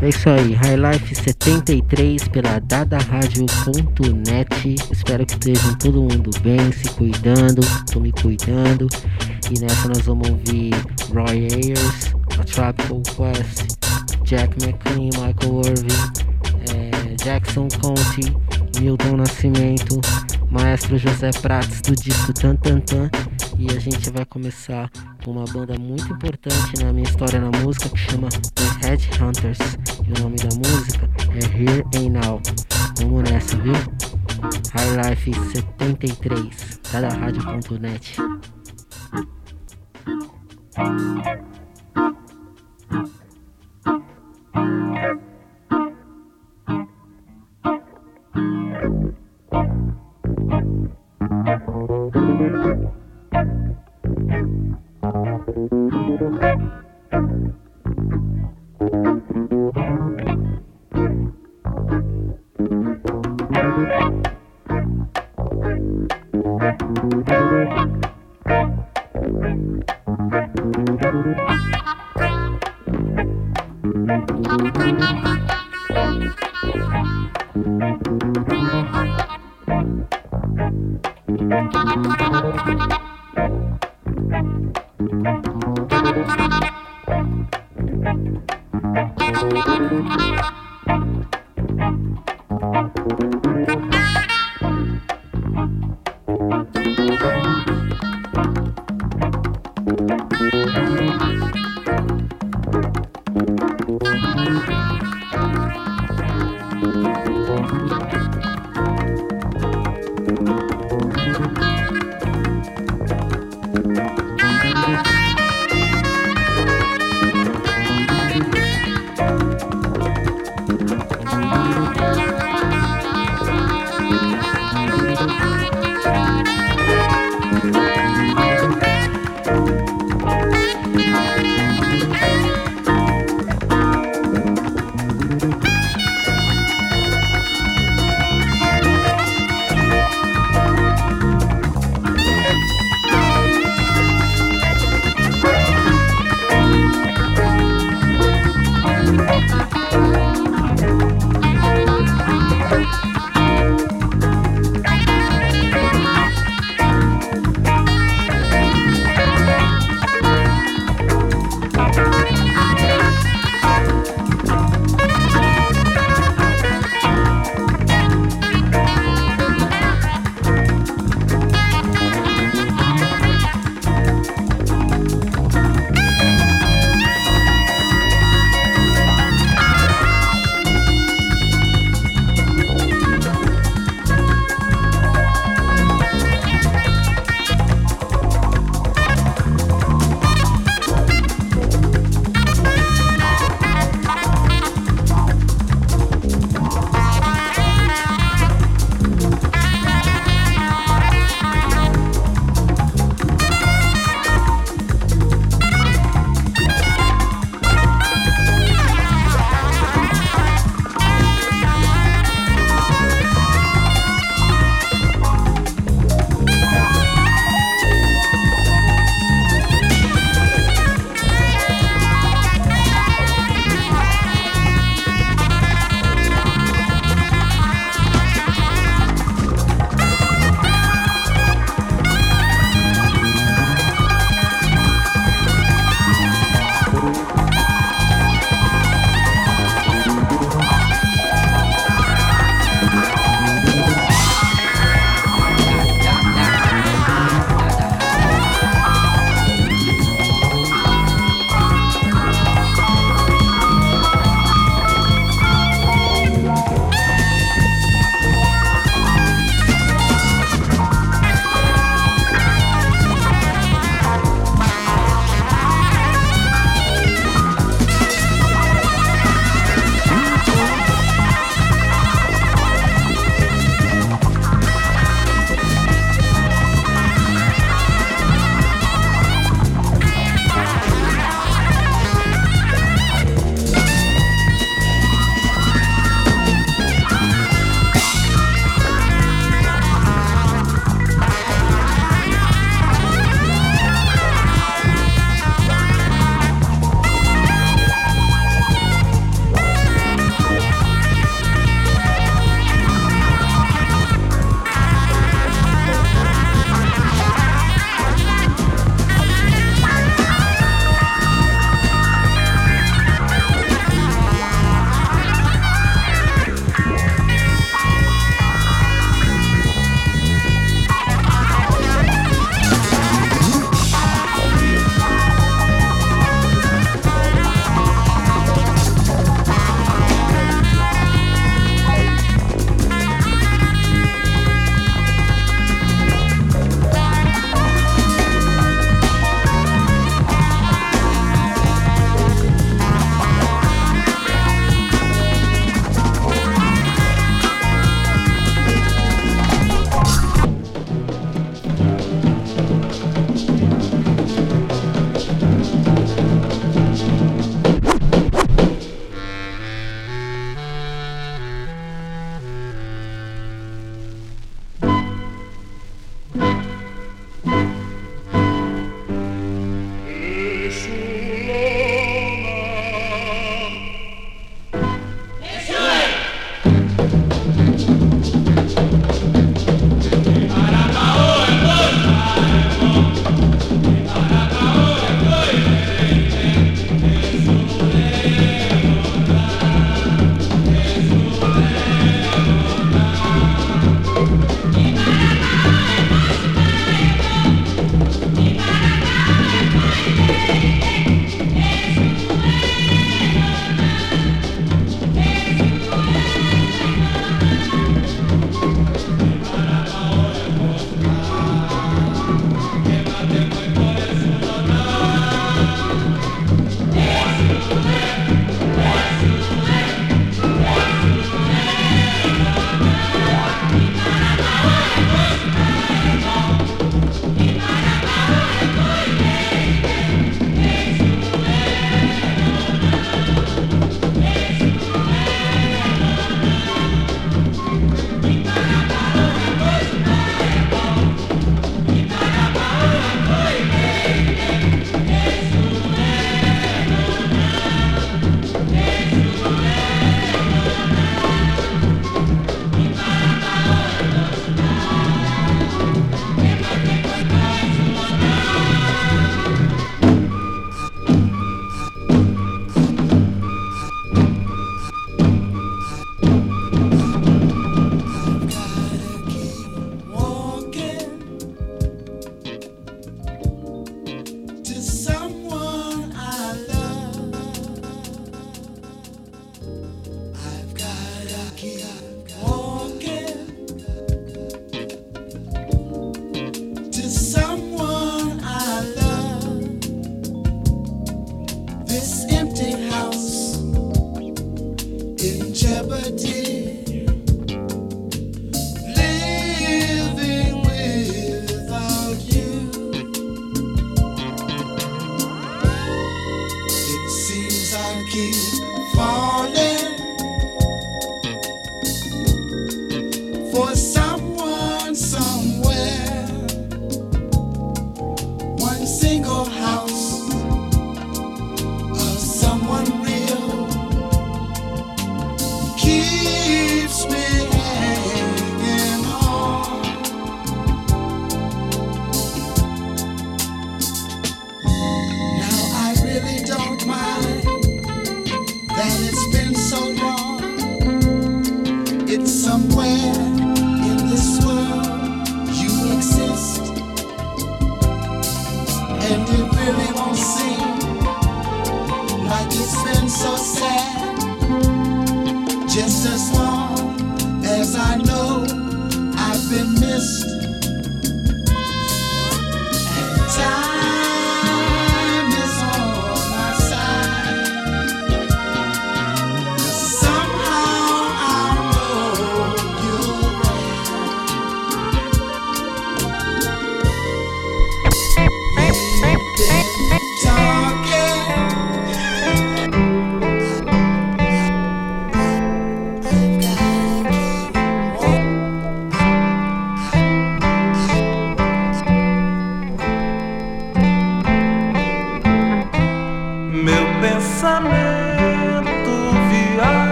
É isso aí, High Life 73 pela dadaradio.net. Espero que estejam todo mundo bem, se cuidando, tô me cuidando. E nessa nós vamos ouvir Roy Ayers, A Tropical Quest, Jack McLean, Michael Irving, é, Jackson Conte, Milton Nascimento, Maestro José Prates do disco Tan Tan Tan. E a gente vai começar por uma banda muito importante na minha história na música que chama The Headhunters. E o nome da música é Here and Now. Vamos nessa, viu? High Life 73, tá da rádio.net. thank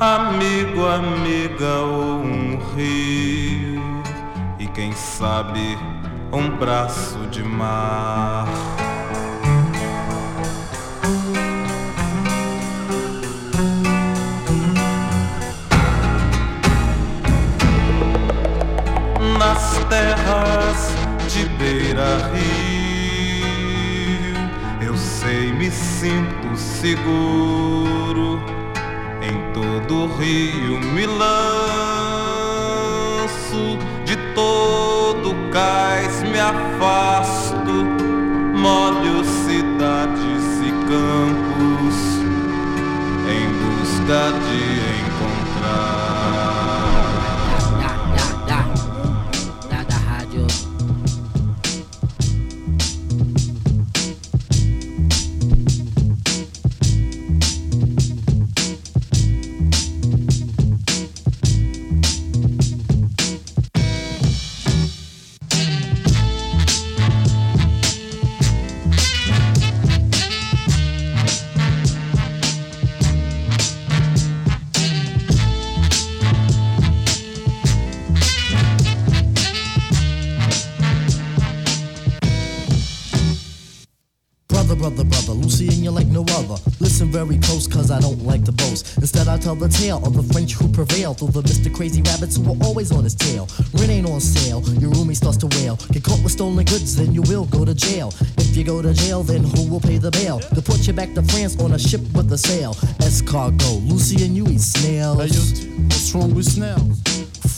amigo, amiga ou um rio e quem sabe um braço de mar. Nas terras de beira-rio, eu sei, me sinto seguro do rio me lanço, de todo cais me afasto, molho cidades e campos em busca de tell the tale of the French who prevailed the Mr. Crazy Rabbits who were always on his tail. Rent ain't on sale, your roomie starts to wail. Get caught with stolen goods, then you will go to jail. If you go to jail, then who will pay the bail? To put you back to France on a ship with a sail. Escargot, Lucien you eat snails. Hey, what's wrong with snails?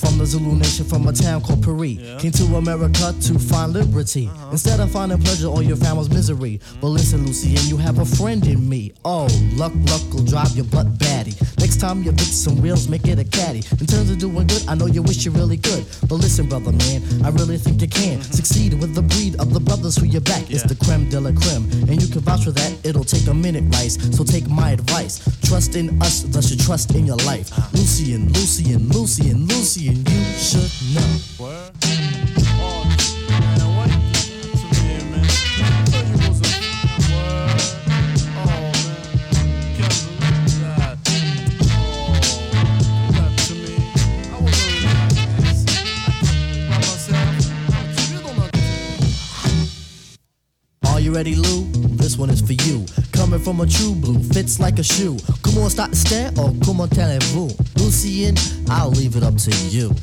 from the Zulu nation from a town called Paris. Yeah. Came to America to find liberty. Uh-huh. Instead of finding pleasure, all you found was misery. Mm-hmm. But listen, Lucy, and you have a friend in me. Oh, luck, luck will drive your butt batty. Next time you fix some wheels, make it a caddy. In terms of doing good, I know you wish you really could. But listen, brother man, I really think you can mm-hmm. succeed with the breed of the brothers who you back. Yeah. It's the creme de la creme, and you can vouch for that. It'll take a minute, Rice. So take my advice. Trust in us, thus you trust in your life. Uh-huh. Lucy and Lucy and Lucy and Lucy and you should know. Ready, Lou? This one is for you. Coming from a true blue, fits like a shoe. Comment start to stare or come comment allez-vous? Lucien, I'll leave it up to you.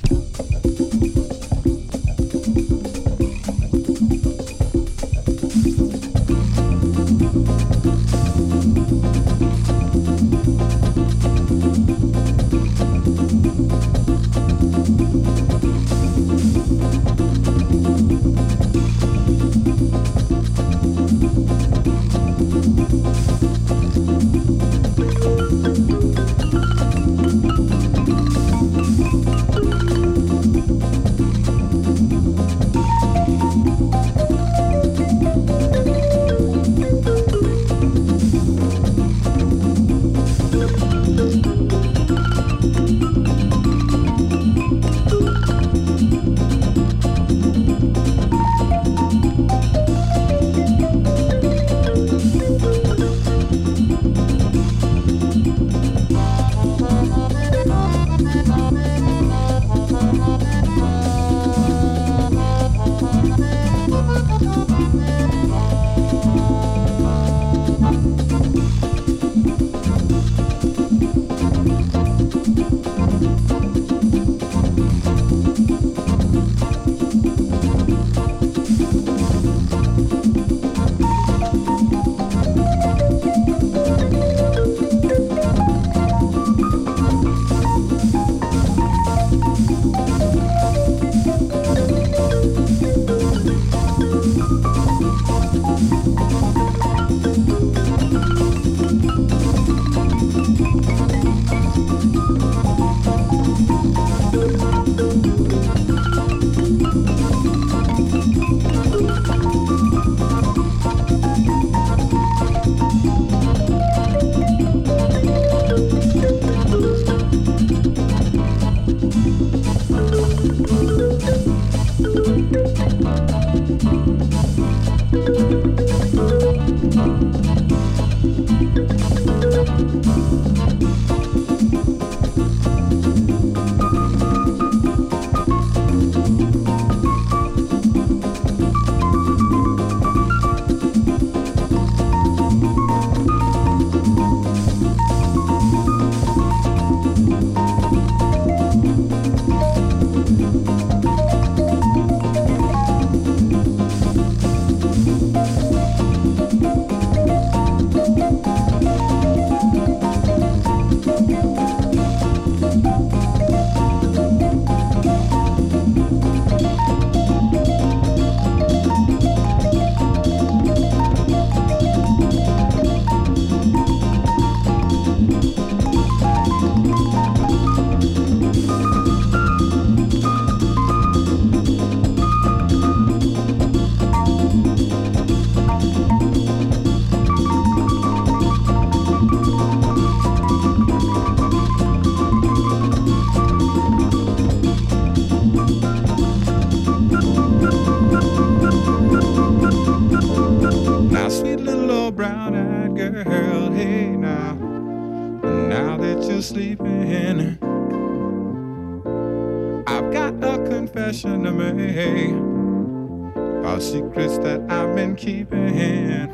Keeping.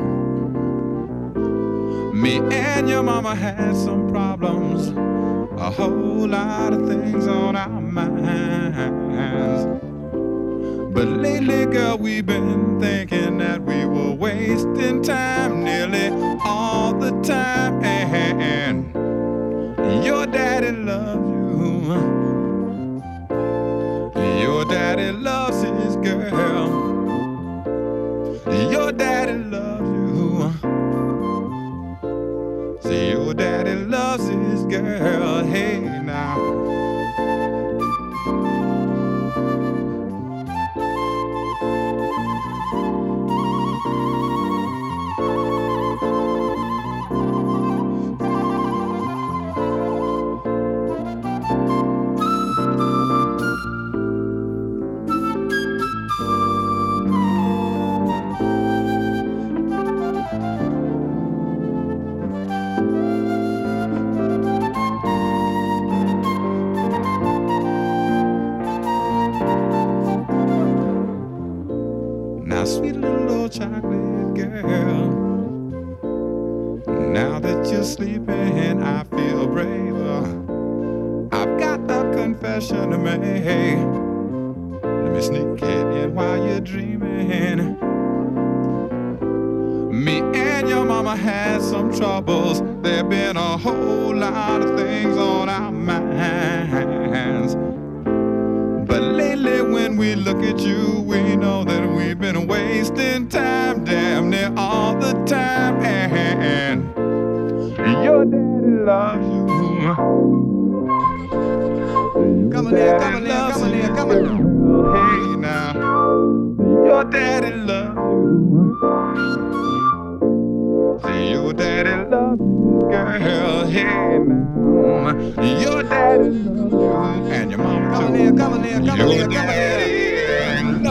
Me and your mama had some problems, a whole lot of things on our you're sleeping, and I feel braver. I've got a confession to make. Let me sneak it in while you're dreaming. Me and your mama had some troubles. There've been a whole lot of things on our minds. But lately, when we look at you, we know that we've been wasting time damn near all the time. And loves you. Come on in, come on in, come on in, come on here. Hey now, your daddy loves you. See, your daddy loves you, girl. Hey now, your daddy loves you, and your mama Come on too. here, come on here, come on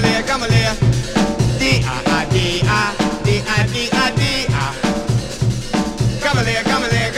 come here, come here. D-I-I-D-I, D-I-D-I-D-I. Come here, come here.